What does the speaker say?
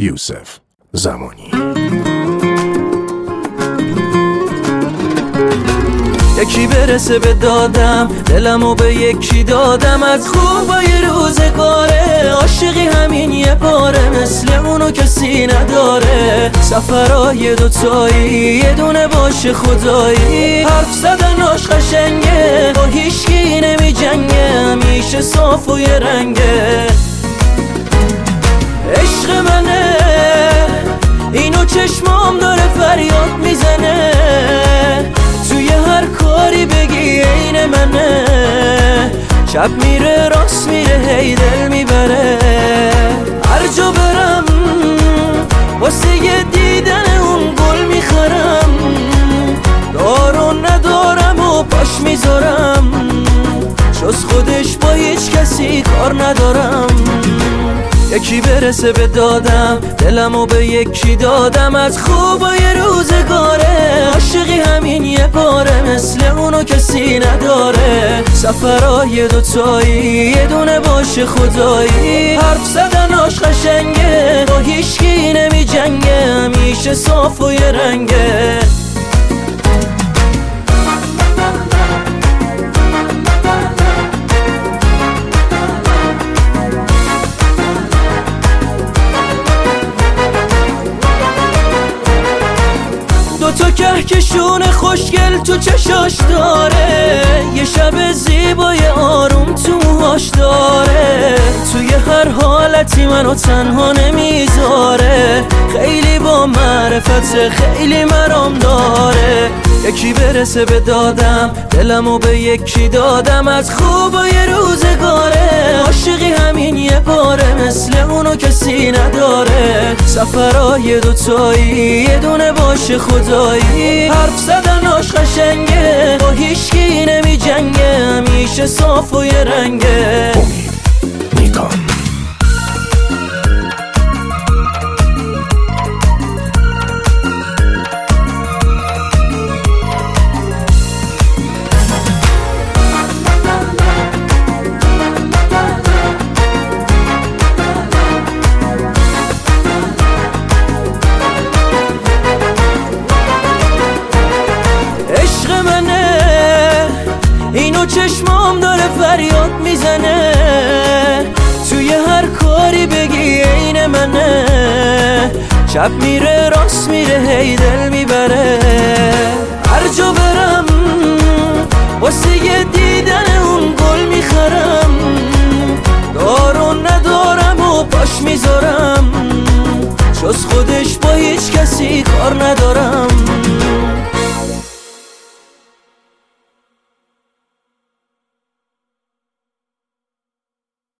یوسف زمانی یکی برسه به دادم دلمو به یکی دادم. از خوبای روزگاره عاشقی همین یه باره مثل اونو کسی نداره. سفرهای دوتایی یه دونه باشه خدایی. حرف زدناش قشنگه با هیشکی نمی جنگه همیشه صاف و یه رنگه. عشق منه. اینو چشمام داره فریاد می‌زنه. توی هر کاری بگی عین منه. شب میره راست میره هی دل می‌بره. هر جا برم واسه یه دیدن اون گل می‌خرم. دارو ندارم و پاش می‌ذارم. جز خودش با هیچ کسی کار ندارم. یکی برسه به دادم دلمو به یکی دادم. از خوبای روزگاره عاشقی همین یه باره مثل اونو کسی نداره. سفرهای دوتایی یه دونه باشه خدایی. حرف زدناش قشنگه با هیچکی نمی جنگه همیشه صاف و یه رنگه. تو کهکشون خوشگل تو چشاش داره. یه شب زیبای آروم تو موهاش داره. توی هر حالتی منو تنها نمی‌ذاره. خیلی با معرفت خیلی مرام داره. یکی برسه به دادم دلمو به یکی دادم. از خوبای روزگاره. عاشقی همین یه باره. مثل اونو کسی نداره. سفرهای دوتایی یه دونه باشه خدایی. حرف زدناش قشنگه با هیچکی نمی جنگه همیشه صاف و یه رنگه. منه. اینو چشمام داره فریاد می‌زنه. توی هر کاری بگی عین منه. شب میره راست میره هی دل می‌بره. هر جا برم واسه یه دیدن اون گل می‌خرم. دارو ندارم و پاش می‌ذارم. جز خودش با هیچ کسی کار ندارم.